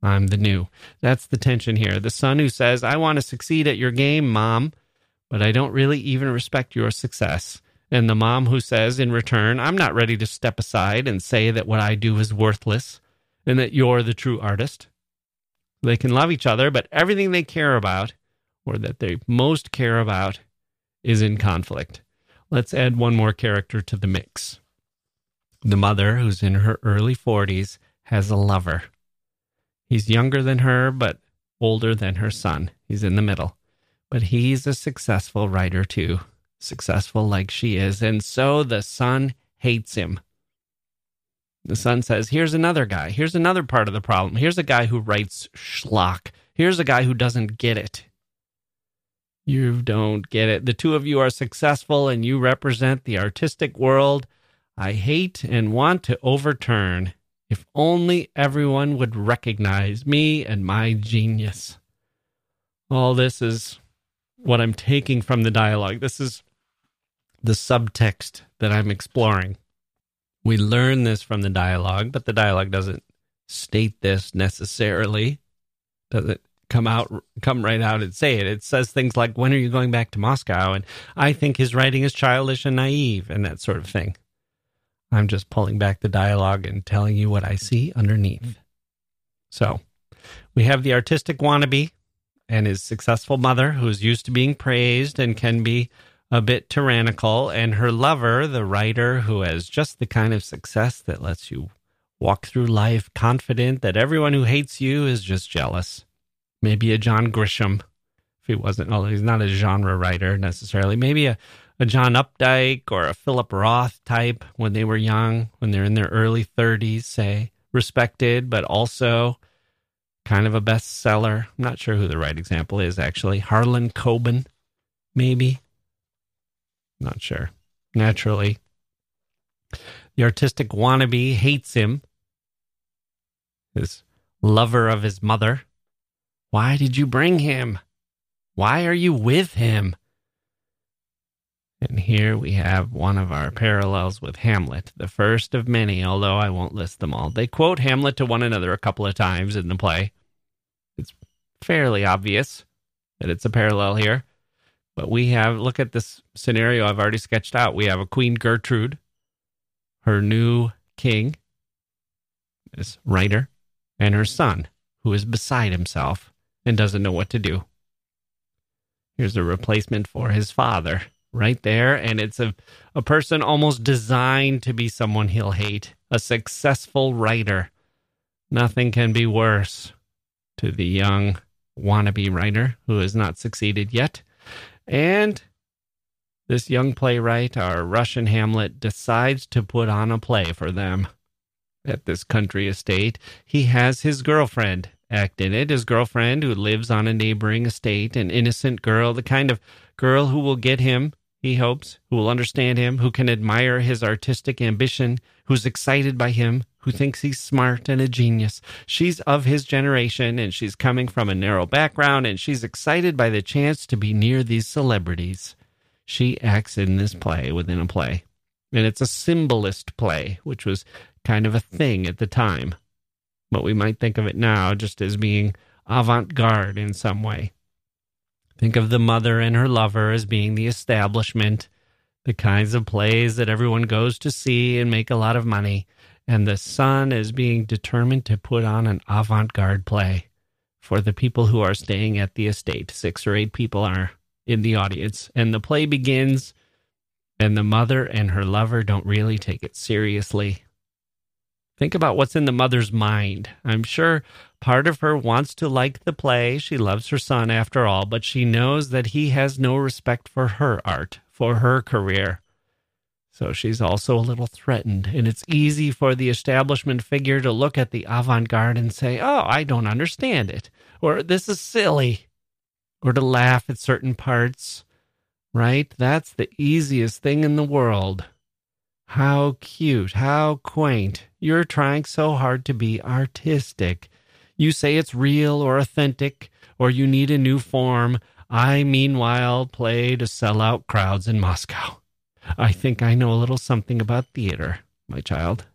I'm the new. That's the tension here. The son who says, I want to succeed at your game, mom but I don't really even respect your success. And the mom who says in return, I'm not ready to step aside and say that what I do is worthless and that you're the true artist. They can love each other, but everything they care about, or that they most care about, is in conflict. Let's add one more character to the mix. The mother, who's in her early 40s, has a lover. He's younger than her, but older than her son. He's in the middle. But he's a successful writer too, successful like she is. And so the son hates him. The son says, Here's another guy. Here's another part of the problem. Here's a guy who writes schlock. Here's a guy who doesn't get it. You don't get it. The two of you are successful and you represent the artistic world I hate and want to overturn. If only everyone would recognize me and my genius. All this is what I'm taking from the dialogue. This is the subtext that I'm exploring. We learn this from the dialogue, but the dialogue doesn't state this necessarily. Doesn't come out come right out and say it. It says things like when are you going back to Moscow and I think his writing is childish and naive and that sort of thing. I'm just pulling back the dialogue and telling you what I see underneath. So, we have the artistic wannabe and his successful mother who's used to being praised and can be a bit tyrannical, and her lover, the writer who has just the kind of success that lets you walk through life confident that everyone who hates you is just jealous. Maybe a John Grisham, if he wasn't, although he's not a genre writer necessarily. Maybe a, a John Updike or a Philip Roth type when they were young, when they're in their early 30s, say, respected, but also kind of a bestseller. I'm not sure who the right example is, actually. Harlan Coben, maybe. Not sure. Naturally, the artistic wannabe hates him, his lover of his mother. Why did you bring him? Why are you with him? And here we have one of our parallels with Hamlet, the first of many, although I won't list them all. They quote Hamlet to one another a couple of times in the play. It's fairly obvious that it's a parallel here. But we have, look at this scenario I've already sketched out. We have a Queen Gertrude, her new king, this writer, and her son, who is beside himself and doesn't know what to do. Here's a replacement for his father right there. And it's a, a person almost designed to be someone he'll hate, a successful writer. Nothing can be worse to the young wannabe writer who has not succeeded yet. And this young playwright, our Russian Hamlet, decides to put on a play for them at this country estate. He has his girlfriend act in it, his girlfriend who lives on a neighboring estate, an innocent girl, the kind of girl who will get him, he hopes, who will understand him, who can admire his artistic ambition, who's excited by him, who thinks he's smart and a genius. She's of his generation and she's coming from a narrow background and she's excited by the chance to be near these celebrities. She acts in this play within a play. And it's a symbolist play, which was kind of a thing at the time. But we might think of it now just as being avant garde in some way. Think of the mother and her lover as being the establishment, the kinds of plays that everyone goes to see and make a lot of money and the son is being determined to put on an avant garde play for the people who are staying at the estate. Six or eight people are in the audience, and the play begins, and the mother and her lover don't really take it seriously. Think about what's in the mother's mind. I'm sure part of her wants to like the play. She loves her son after all, but she knows that he has no respect for her art, for her career. So she's also a little threatened, and it's easy for the establishment figure to look at the avant garde and say, Oh, I don't understand it, or this is silly, or to laugh at certain parts, right? That's the easiest thing in the world. How cute, how quaint. You're trying so hard to be artistic. You say it's real or authentic, or you need a new form. I, meanwhile, play to sell out crowds in Moscow. I think I know a little something about theater, my child.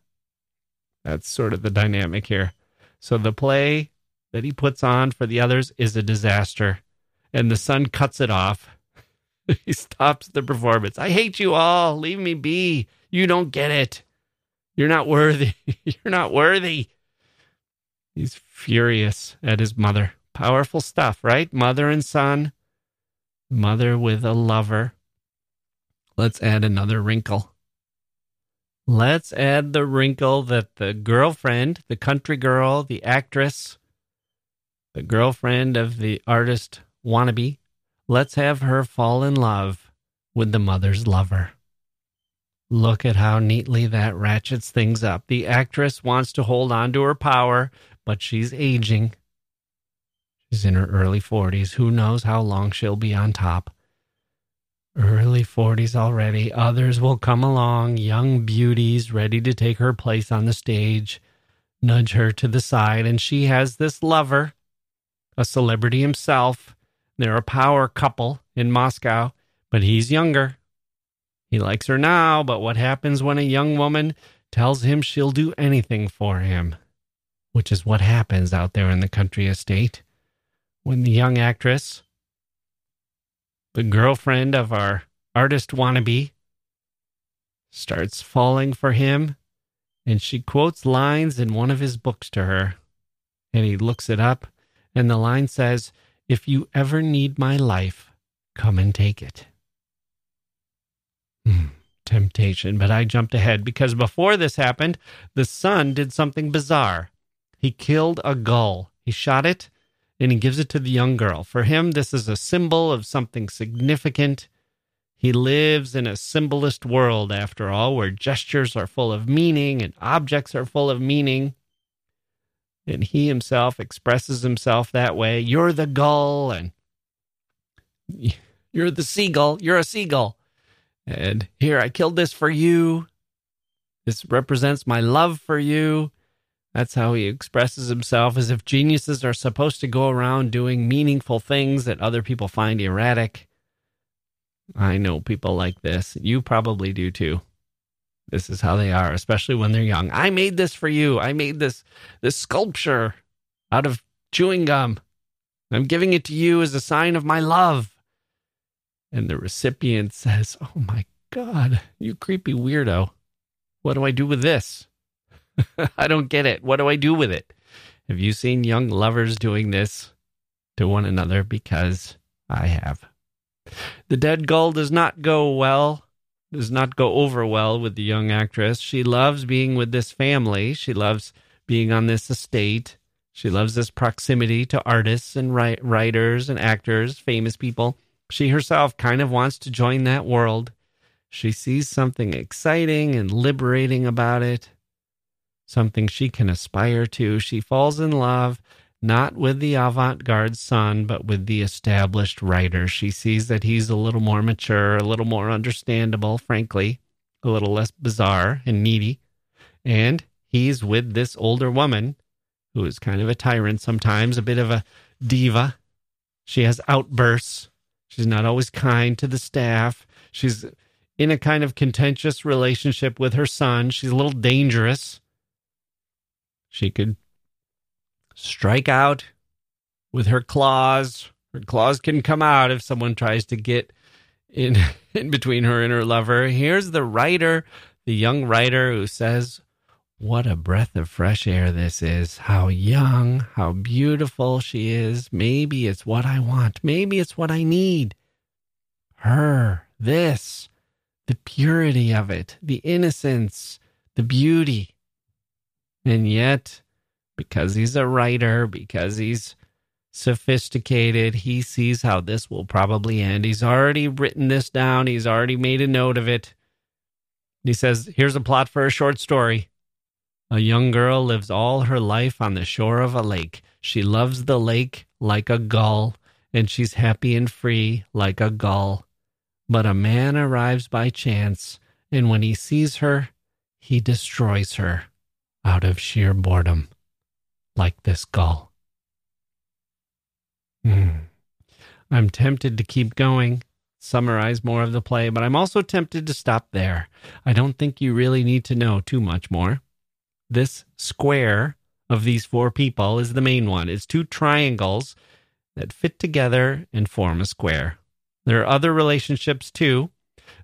That's sort of the dynamic here. So the play that he puts on for the others is a disaster, and the son cuts it off. he stops the performance. I hate you all. Leave me be. You don't get it. You're not worthy. You're not worthy. He's furious at his mother. Powerful stuff, right? Mother and son. Mother with a lover Let's add another wrinkle. Let's add the wrinkle that the girlfriend, the country girl, the actress, the girlfriend of the artist wannabe, let's have her fall in love with the mother's lover. Look at how neatly that ratchets things up. The actress wants to hold on to her power, but she's aging. She's in her early 40s. Who knows how long she'll be on top? Early 40s already. Others will come along, young beauties ready to take her place on the stage, nudge her to the side, and she has this lover, a celebrity himself. They're a power couple in Moscow, but he's younger. He likes her now, but what happens when a young woman tells him she'll do anything for him? Which is what happens out there in the country estate when the young actress, the girlfriend of our artist wannabe, starts falling for him, and she quotes lines in one of his books to her. And he looks it up, and the line says, If you ever need my life, come and take it. Temptation, but I jumped ahead because before this happened, the son did something bizarre. He killed a gull. He shot it and he gives it to the young girl. For him, this is a symbol of something significant. He lives in a symbolist world, after all, where gestures are full of meaning and objects are full of meaning. And he himself expresses himself that way. You're the gull, and you're the seagull. You're a seagull. And here, I killed this for you. This represents my love for you. That's how he expresses himself, as if geniuses are supposed to go around doing meaningful things that other people find erratic. I know people like this. You probably do too. This is how they are, especially when they're young. I made this for you. I made this this sculpture out of chewing gum. I'm giving it to you as a sign of my love. And the recipient says, Oh my God, you creepy weirdo. What do I do with this? I don't get it. What do I do with it? Have you seen young lovers doing this to one another? Because I have. The dead gull does not go well, does not go over well with the young actress. She loves being with this family. She loves being on this estate. She loves this proximity to artists and writers and actors, famous people. She herself kind of wants to join that world. She sees something exciting and liberating about it something she can aspire to. She falls in love not with the avant garde son, but with the established writer. She sees that he's a little more mature, a little more understandable, frankly, a little less bizarre and needy. And he's with this older woman who is kind of a tyrant sometimes, a bit of a diva. She has outbursts. She's not always kind to the staff. She's in a kind of contentious relationship with her son. She's a little dangerous. She could strike out with her claws. Her claws can come out if someone tries to get in in between her and her lover. Here's the writer, the young writer who says, "What a breath of fresh air this is. How young, how beautiful she is. Maybe it's what I want. Maybe it's what I need." Her, this, the purity of it, the innocence, the beauty. And yet, because he's a writer, because he's sophisticated, he sees how this will probably end. He's already written this down, he's already made a note of it. He says, Here's a plot for a short story. A young girl lives all her life on the shore of a lake. She loves the lake like a gull, and she's happy and free like a gull. But a man arrives by chance, and when he sees her, he destroys her out of sheer boredom, like this gull. Mm. I'm tempted to keep going, summarize more of the play, but I'm also tempted to stop there. I don't think you really need to know too much more. This square of these four people is the main one. It's two triangles that fit together and form a square. There are other relationships too.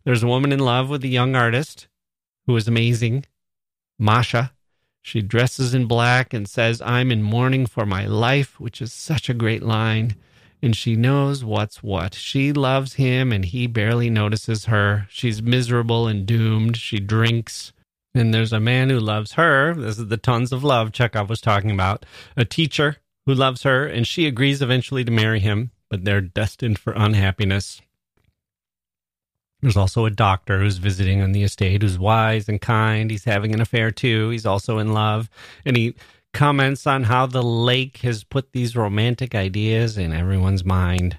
There's a woman in love with a young artist who is amazing, Masha. She dresses in black and says, I'm in mourning for my life, which is such a great line. And she knows what's what. She loves him and he barely notices her. She's miserable and doomed. She drinks And there's a man who loves her. This is the tons of love Chekhov was talking about. A teacher who loves her, and she agrees eventually to marry him, but they're destined for unhappiness. There's also a doctor who's visiting on the estate who's wise and kind. He's having an affair too. He's also in love. And he comments on how the lake has put these romantic ideas in everyone's mind,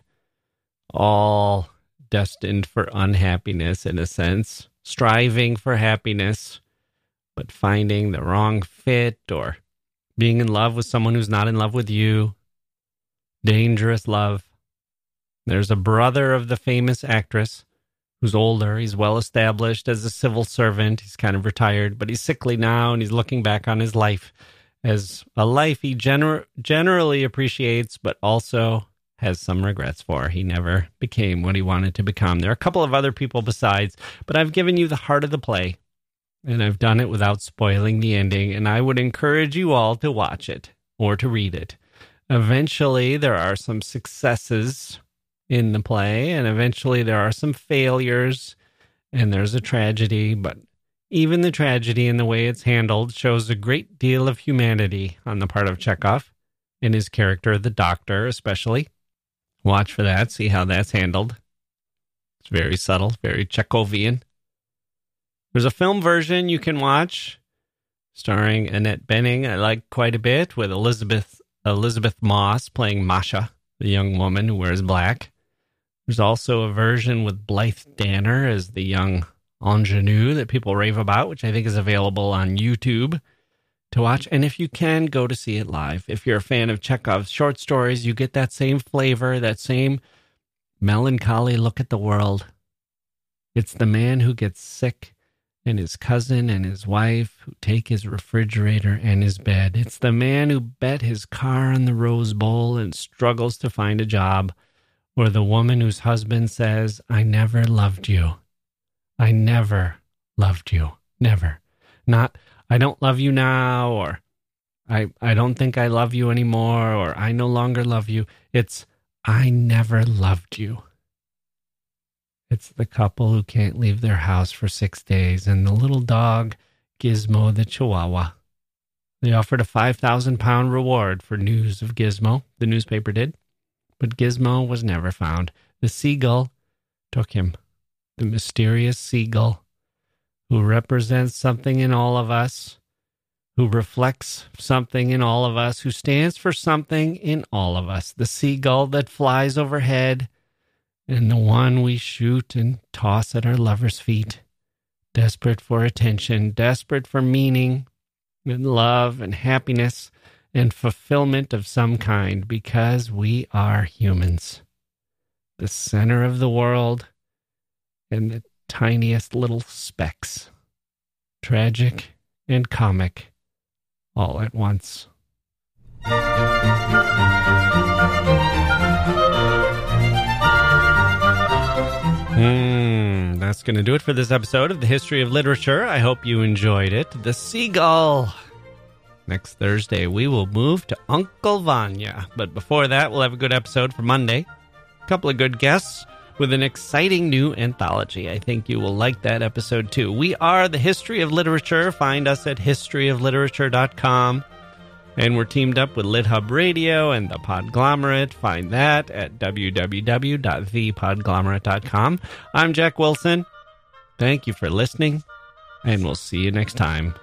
all destined for unhappiness in a sense, striving for happiness, but finding the wrong fit or being in love with someone who's not in love with you. Dangerous love. There's a brother of the famous actress who's older. He's well established as a civil servant. He's kind of retired, but he's sickly now and he's looking back on his life as a life he gener- generally appreciates, but also has some regrets for. He never became what he wanted to become. There are a couple of other people besides, but I've given you the heart of the play and I've done it without spoiling the ending, and I would encourage you all to watch it or to read it. Eventually, there are some successes in the play, and eventually, there are some failures, and there's a tragedy, but even the tragedy and the way it's handled shows a great deal of humanity on the part of Chekhov and his character, the doctor, especially. Watch for that, see how that's handled. It's very subtle, very Chekhovian. There's a film version you can watch starring Annette Bening. I like quite a bit with Elizabeth Elisabeth Moss playing Masha, the young woman who wears black. There's also a version with Blythe Danner as the young ingenue that people rave about, which I think is available on YouTube to watch. And if you can, go to see it live. If you're a fan of Chekhov's short stories, you get that same flavor, that same melancholy look at the world. It's the man who gets sick and his cousin and his wife who take his refrigerator and his bed. It's the man who bet his car on the Rose Bowl and struggles to find a job, or the woman whose husband says, I never loved you. I never loved you. Never. Not, I don't love you now, or I, I don't think I love you anymore, or I no longer love you. It's, I never loved you. It's the couple who can't leave their house for six days and the little dog, Gizmo the Chihuahua. They offered a 5,000 pound reward for news of Gizmo, the newspaper did. But Gizmo was never found. The seagull took him. The mysterious seagull who represents something in all of us, who reflects something in all of us, who stands for something in all of us. The seagull that flies overhead and the one we shoot and toss at our lover's feet, desperate for attention, desperate for meaning and love and happiness and fulfillment of some kind because we are humans. The center of the world and the tiniest little specks, tragic and comic, all at once. That's going to do it for this episode of the History of Literature. I hope you enjoyed it. The Seagull. Next Thursday, we will move to Uncle Vanya. But before that, we'll have a good episode for Monday. A couple of good guests with an exciting new anthology. I think you will like that episode too. We are the History of Literature. Find us at historyofliterature.com. And we're teamed up with LitHub Radio and the Podglomerate. Find that at www.thepodglomerate.com. I'm Jacke Wilson. Thank you for listening, and we'll see you next time.